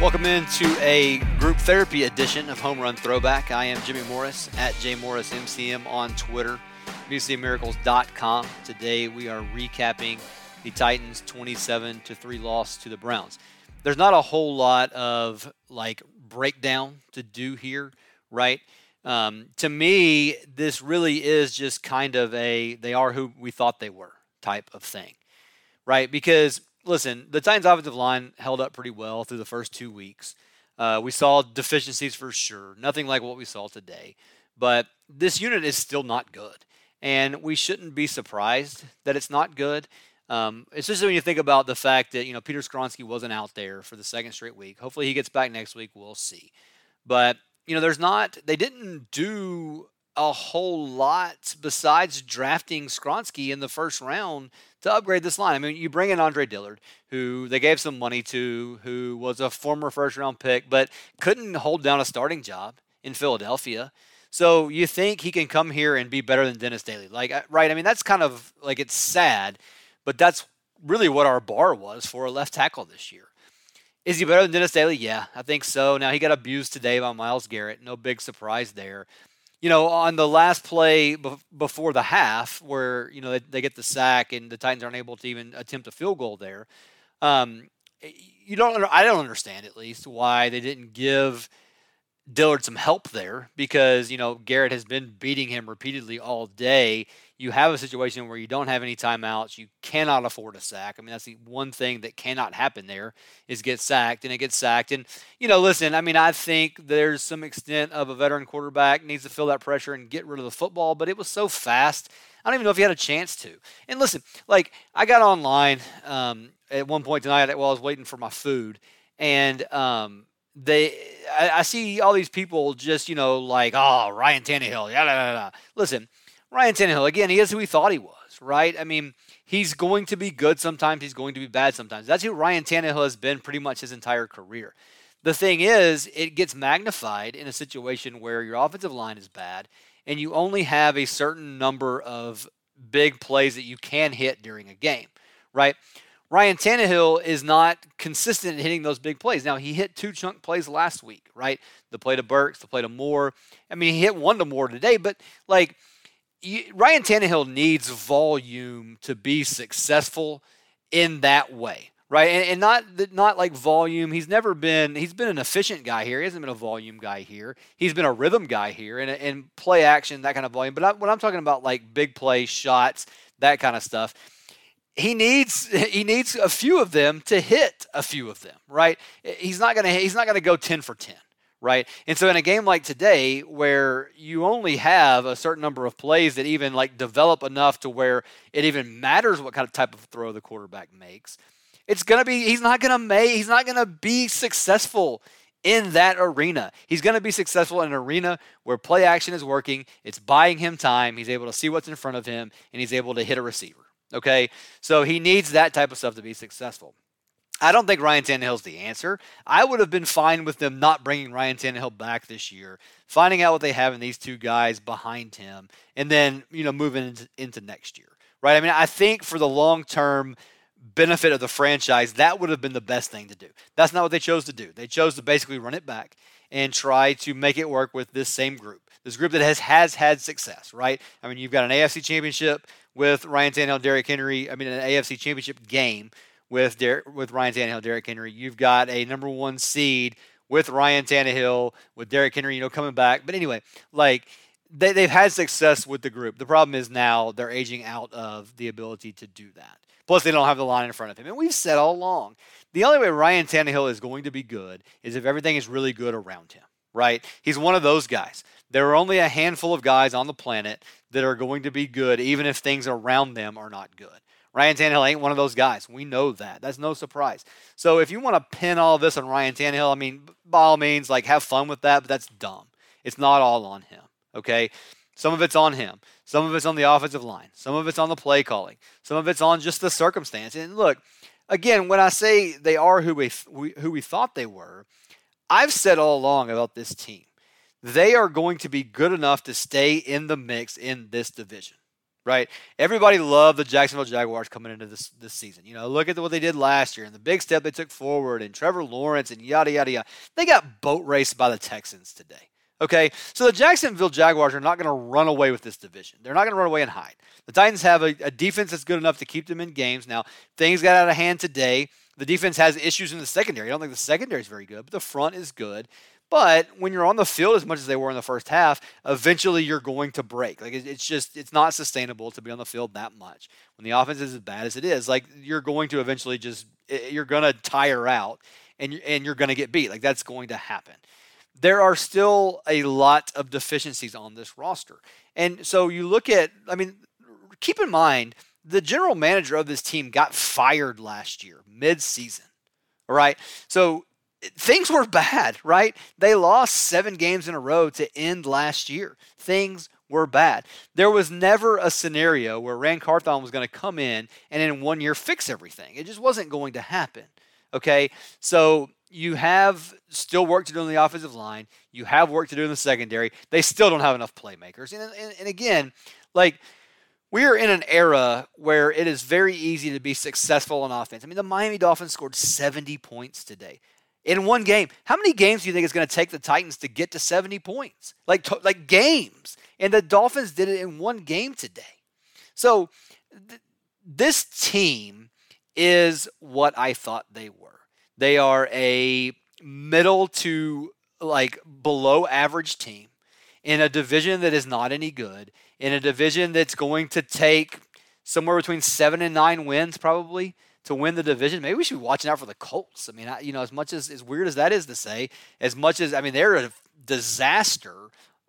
Welcome into a group therapy edition of Home Run Throwback. I am Jimmy Morris at JMorrisMCM on Twitter, MusicMiracles.com. Today we are recapping the Titans 27 to 3 loss to the Browns. There's not a whole lot of like breakdown to do here, right? Um, to me, this really is just kind of a they are who we thought they were type of thing, right? Because listen, the Titans' offensive line held up pretty well through the first two weeks. Uh, we saw deficiencies for sure, nothing like what we saw today. But this unit is still not good. And we shouldn't be surprised that it's not good. Um, especially when you think about the fact that, you know, Peter Skoronski wasn't out there for the second straight week. Hopefully he gets back next week. We'll see. But, you know, there's not, they didn't do a whole lot besides drafting Skoronski in the first round to upgrade this line. I mean, you bring in Andre Dillard, who they gave some money to, who was a former first round pick, but couldn't hold down a starting job in Philadelphia. So you think he can come here and be better than Dennis Daly? Like, right? I mean, that's kind of like it's sad, but that's really what our bar was for a left tackle this year. Is he better than Dennis Daly? Yeah, I think so. Now he got abused today by Myles Garrett. No big surprise there you know, on the last play before the half, where you know they, they, get the sack and the Titans aren't able to even attempt a field goal there. Um, you don't, I don't understand at least why they didn't give Dillard some help there because you know Garrett has been beating him repeatedly all day you have a situation where you don't have any timeouts. You cannot afford a sack. I mean, that's the one thing that cannot happen there is get sacked, and it gets sacked. And you know, listen, I mean, I think there's some extent of a veteran quarterback needs to feel that pressure and get rid of the football, but it was so fast. I don't even know if he had a chance to. And listen, like I got online um, at one point tonight while I was waiting for my food, and um, they I, I, see all these people just you know like oh Ryan Tannehill, yeah, yeah, yeah. listen. Ryan Tannehill, again, he is who he thought he was, right? I mean, he's going to be good sometimes, he's going to be bad sometimes. That's who Ryan Tannehill has been pretty much his entire career. The thing is, it gets magnified in a situation where your offensive line is bad and you only have a certain number of big plays that you can hit during a game, right? Ryan Tannehill is not consistent in hitting those big plays. Now, he hit two chunk plays last week, right? The play to Burks, the play to Moore. I mean, he hit one to Moore today, but like – Ryan Tannehill needs volume to be successful in that way, right? And, and, not not like volume. He's never been. He's been an efficient guy here. He hasn't been a volume guy here. He's been a rhythm guy here and, and play action that kind of volume. But I, when I'm talking about like big play shots, that kind of stuff, he needs he needs a few of them to hit a few of them, right? He's not gonna he's not gonna go ten for ten right? And so in a game like today, where you only have a certain number of plays that even like develop enough to where it even matters what kind of type of throw the quarterback makes, it's gonna be he's not gonna make he's not gonna be successful in that arena. He's to be successful in an arena where play action is working. It's buying him time. He's able to see what's in front of him and he's able to hit a receiver. Okay? So he needs that type of stuff to be successful. I don't think Ryan Tannehill's the answer. I would have been fine with them not bringing Ryan Tannehill back this year, finding out what they have in these two guys behind him, and then you know moving into, into next year, right? I mean, I think for the long term benefit of the franchise, that would have been the best thing to do. That's not what they chose to do. They chose to basically run it back and try to make it work with this same group, this group that has has had success, right? I mean, you've got an AFC Championship with Ryan Tannehill, Derrick Henry. I mean, an AFC Championship game with Der- with Ryan Tannehill, Derrick Henry. You've got a number one seed with Ryan Tannehill, with Derrick Henry, you know, coming back. But anyway, like they, they've had success with the group. The problem is now they're aging out of the ability to do that. Plus, they don't have the line in front of him. And we've said all along the only way Ryan Tannehill is going to be good is if everything is really good around him, right? He's one of those guys. There are only a handful of guys on the planet that are going to be good, even if things around them are not good. Ryan Tannehill ain't one of those guys. We know that. That's no surprise. So if you want to pin all this on Ryan Tannehill, I mean, by all means, like have fun with that, but that's dumb. It's not all on him. Okay. Some of it's on him. Some of it's on the offensive line. Some of it's on the play calling. Some of it's on just the circumstance. And look, again, when I say they are who we, who we thought they were, I've said all along about this team. They are going to be good enough to stay in the mix in this division right? Everybody loved the Jacksonville Jaguars coming into this this season. You know, look at what they did last year and the big step they took forward, and Trevor Lawrence and yada yada yada. They got boat raced by the Texans today. Okay, so the Jacksonville Jaguars are not going to run away with this division. They're not going to run away and hide. The Titans have a, a, defense that's good enough to keep them in games. Now, things got out of hand today. The defense has issues in the secondary. I don't think the secondary is very good, but the front is good. But when you're on the field as much as they were in the first half, eventually you're going to break. Like it's just it's not sustainable to be on the field that much. When the offense is as bad as it is, like you're going to eventually just you're going to tire out and and you're going to get beat. Like that's going to happen there are still a lot of deficiencies on this roster. And so you look at, I mean, keep in mind, the general manager of this team got fired last year, mid-season. All right. So things were bad, right? They lost seven games in a row to end last year. Things were bad. There was never a scenario where Ran Carthon was going to come in and in one year fix everything. It just wasn't going to happen. Okay. So you have still work to do on the offensive line. You have work to do in the secondary. They still don't have enough playmakers. And, and, and again, like we are in an era where it is very easy to be successful on offense. I mean, the Miami Dolphins scored 70 points today in one game. How many games do you think it's going to take the Titans to get to 70 points? Like, like games. And the Dolphins did it in one game today. So th- this team is what I thought they were. They are a middle to like below average team in a division that is not any good, in a division that's going to take somewhere between seven and nine wins probably to win the division. Maybe we should be watching out for the Colts. I mean, I, you know, as much as as weird as that is to say, as much as I mean, they're a disaster,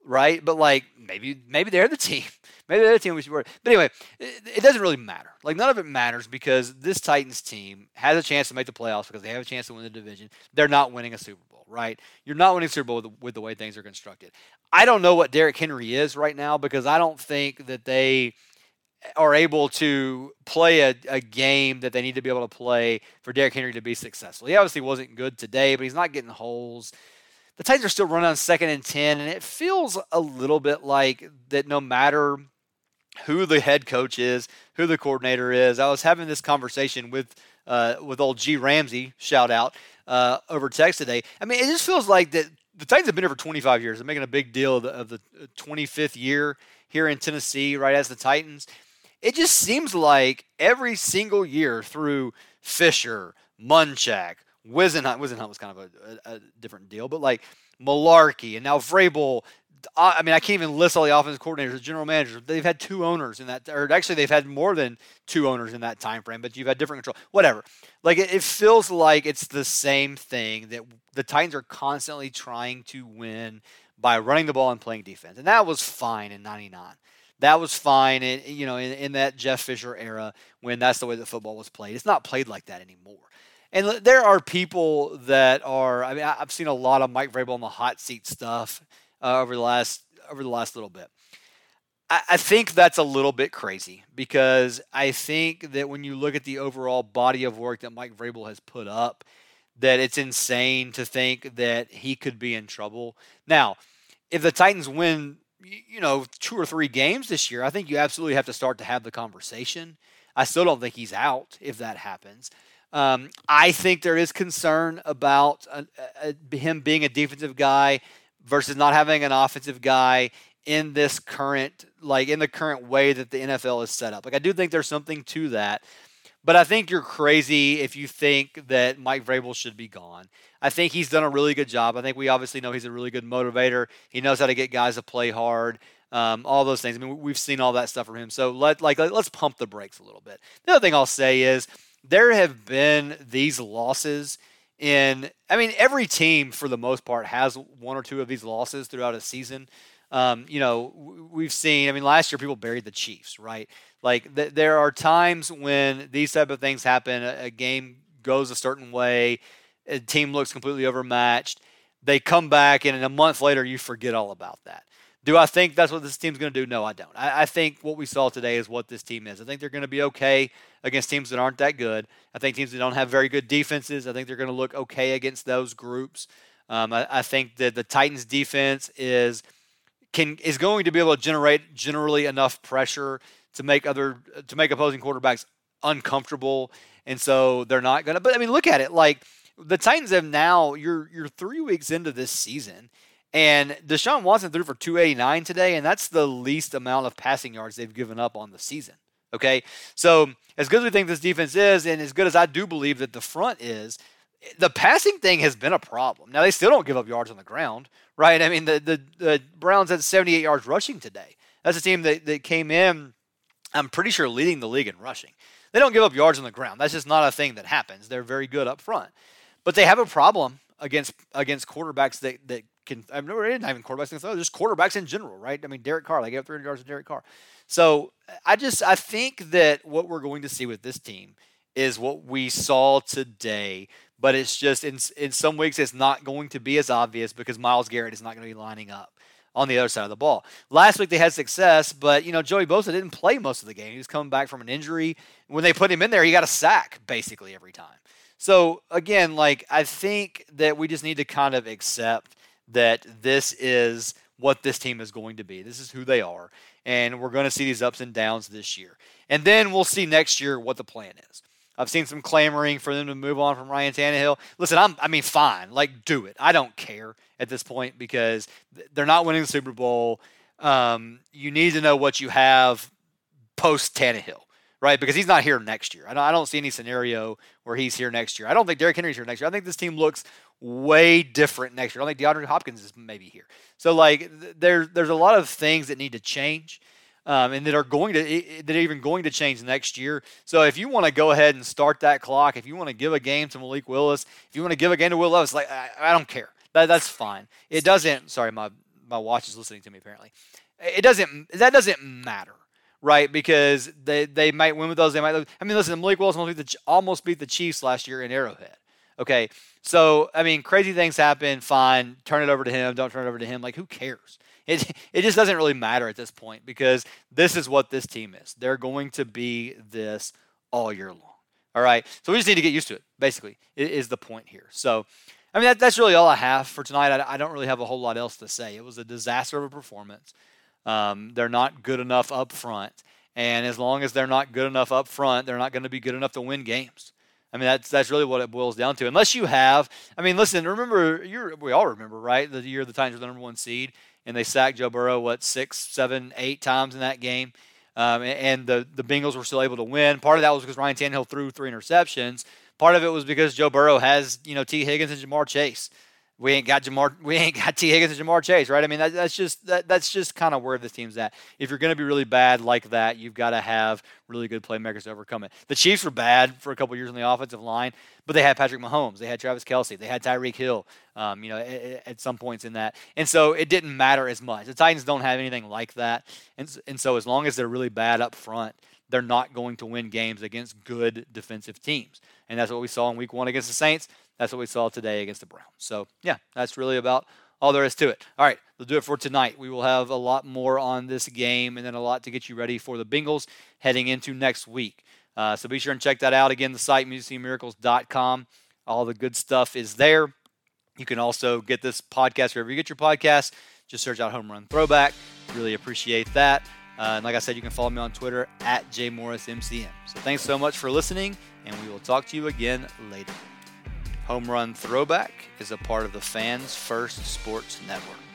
right? But like maybe maybe they're the team. Maybe they're the team we should worry. But anyway, it, it, doesn't really matter. Like none of it matters because this Titans team has a chance to make the playoffs because they have a chance to win the division. They're not winning a Super Bowl, right? You're not winning Super Bowl with, with the way things are constructed. I don't know what Derrick Henry is right now because I don't think that they are able to play a, a, game that they need to be able to play for Derrick Henry to be successful. He obviously wasn't good today, but he's not getting holes. The Titans are still running on second and 10, and it feels a little bit like that no matter who the head coach is, who the coordinator is. I was having this conversation with uh, with old G Ramsey, shout out, uh, over text today. I mean, it just feels like that the Titans have been here for 25 years. They're making a big deal of the, of the 25th year here in Tennessee, right as the Titans. It just seems like every single year through Fisher, Munchak, Whisenhunt. Whisenhunt was kind of a, a, a different deal, but like Mularkey and now Vrabel, I mean, I can't even list all the offensive coordinators, general managers. They've had two owners in that, or actually, they've had more than two owners in that time frame. But you've had different control, whatever. Like it, it feels like it's the same thing that the Titans are constantly trying to win by running the ball and playing defense, and that was fine in '99. That was fine, in, you know, in, in that Jeff Fisher era when that's the way that football was played. It's not played like that anymore. And there are people that are. I mean, I've seen a lot of Mike Vrabel on the hot seat stuff uh, over the last over the last little bit. I, I think that's a little bit crazy because I think that when you look at the overall body of work that Mike Vrabel has put up, that it's insane to think that he could be in trouble. Now, if the Titans win, you know, two or three games this year, I think you absolutely have to start to have the conversation. I still don't think he's out if that happens. Um, I think there is concern about uh, uh, him being a defensive guy versus not having an offensive guy in this current like in the current way that the NFL is set up. Like I do think there's something to that. But I think you're crazy if you think that Mike Vrabel should be gone. I think he's done a really good job. I think we obviously know he's a really good motivator. He knows how to get guys to play hard. Um, all those things. I mean, we've seen all that stuff from him. So let like let's pump the brakes a little bit. The other thing I'll say is there have been these losses in I mean every team for the most part has one or two of these losses throughout a season. Um, you know, we've seen. I mean, last year people buried the Chiefs, right? Like th- there are times when these type of things happen. A, a game goes a certain way, a team looks completely overmatched. They come back, and a month later, you forget all about that. Do I think that's what this team's going to do? No, I don't. I, I, think what we saw today is what this team is. I think they're going to be okay against teams that aren't that good. I think teams that don't have very good defenses. I think they're going to look okay against those groups. Um, I, I, think that the Titans' defense is can is going to be able to generate generally enough pressure to make other to make opposing quarterbacks uncomfortable, and so they're not going to. But I mean, look at it like the Titans have now. You're you're three weeks into this season and Deshaun Watson threw for 289 today, and that's the least amount of passing yards they've given up on the season. Okay. So, as good as we think this defense is, and as good as I do believe that the front is, the passing thing has been a problem. Now, they still don't give up yards on the ground, right? I mean, the, the, the Browns had 78 yards rushing today. That's a team that, that came in, I'm pretty sure, leading the league in rushing. They don't give up yards on the ground. That's just not a thing that happens. They're very good up front. But they have a problem against against quarterbacks that, that can. I've never not even quarterbacks just quarterbacks in general, right? I mean, Derek Carr, they gave up 300 yards to Derek Carr. So I just I think that what we're going to see with this team is what we saw today, but it's just in in some weeks it's not going to be as obvious because Myles Garrett is not going to be lining up on the other side of the ball. Last week they had success, but you know Joey Bosa didn't play most of the game. He was coming back from an injury. When they put him in there, he got a sack basically every time. So again, like I think that we just need to kind of accept that this is what this team is going to be. This is who they are. And we're going to see these ups and downs this year. And then we'll see next year what the plan is. I've seen some clamoring for them to move on from Ryan Tannehill. Listen, I'm, I mean, fine. Like, do it. I don't care at this point because they're not winning the Super Bowl. Um, you need to know what you have post Tannehill right? Because he's not here next year. I don't, I don't see any scenario where he's here next year. I don't think Derrick Henry's here next year. I think this team looks way different next year. I think DeAndre Hopkins is maybe here. So like there's there's a lot of things that need to change. Um, and that are going to that are even going to change next year. So if you want to go ahead and start that clock, if you want to give a game to Malik Willis, if you want to give a game to Will Levis, like I, I don't care. That, that's fine. It doesn't. Sorry, my my watch is listening to me apparently. It doesn't. That doesn't matter right? Because they, they might win with those. They might. I mean, listen, Malik Willis almost beat, the, almost beat the Chiefs last year in Arrowhead. Okay, so I mean, crazy things happen. Fine, turn it over to him. Don't turn it over to him. Like, who cares? It it just doesn't really matter at this point because this is what this team is. They're going to be this all year long. All right, so we just need to get used to it. Basically, is the point here. So. I mean, that, that's really all I have for tonight. I, I don't really have a whole lot else to say. It was a disaster of a performance. Um, they're not good enough up front. And as long as they're not good enough up front, they're not going to be good enough to win games. I mean, that's that's really what it boils down to. Unless you have, I mean, listen, remember, you we all remember, right? The year the Titans were the number one seed, and they sacked Joe Burrow what six, seven, eight times in that game, um, and the the Bengals were still able to win. Part of that was because Ryan Tannehill threw three interceptions. Part of it was because Joe Burrow has you know Tee Higgins and Ja'Marr Chase we ain't got Ja'Marr, we ain't got Tee Higgins and Ja'Marr Chase, right? I mean, that, that's just that, that's just kind of where the team's at. If you're going to be really bad like that, you've got to have really good playmakers to overcome it. The Chiefs were bad for a couple years on the offensive line, but they had Patrick Mahomes, they had Travis Kelce, they had Tyreek Hill, um, you know, at, at, some points in that, and so it didn't matter as much. The Titans don't have anything like that, and and so as long as they're really bad up front, they're not going to win games against good defensive teams, and that's what we saw in Week One against the Saints. That's what we saw today against the Browns. So, yeah, that's really about all there is to it. All right, we'll do it for tonight. We will have a lot more on this game and then a lot to get you ready for the Bengals heading into next week. Uh, so be sure and check that out. Again, the site, musicmiracles.com. All the good stuff is there. You can also get this podcast wherever you get your podcast. Just search out Home Run Throwback. Really appreciate that. Uh, and like I said, you can follow me on Twitter at jmorrismcm. So thanks so much for listening, and we will talk to you again later. Home Run Throwback is a part of the Fans First Sports Network.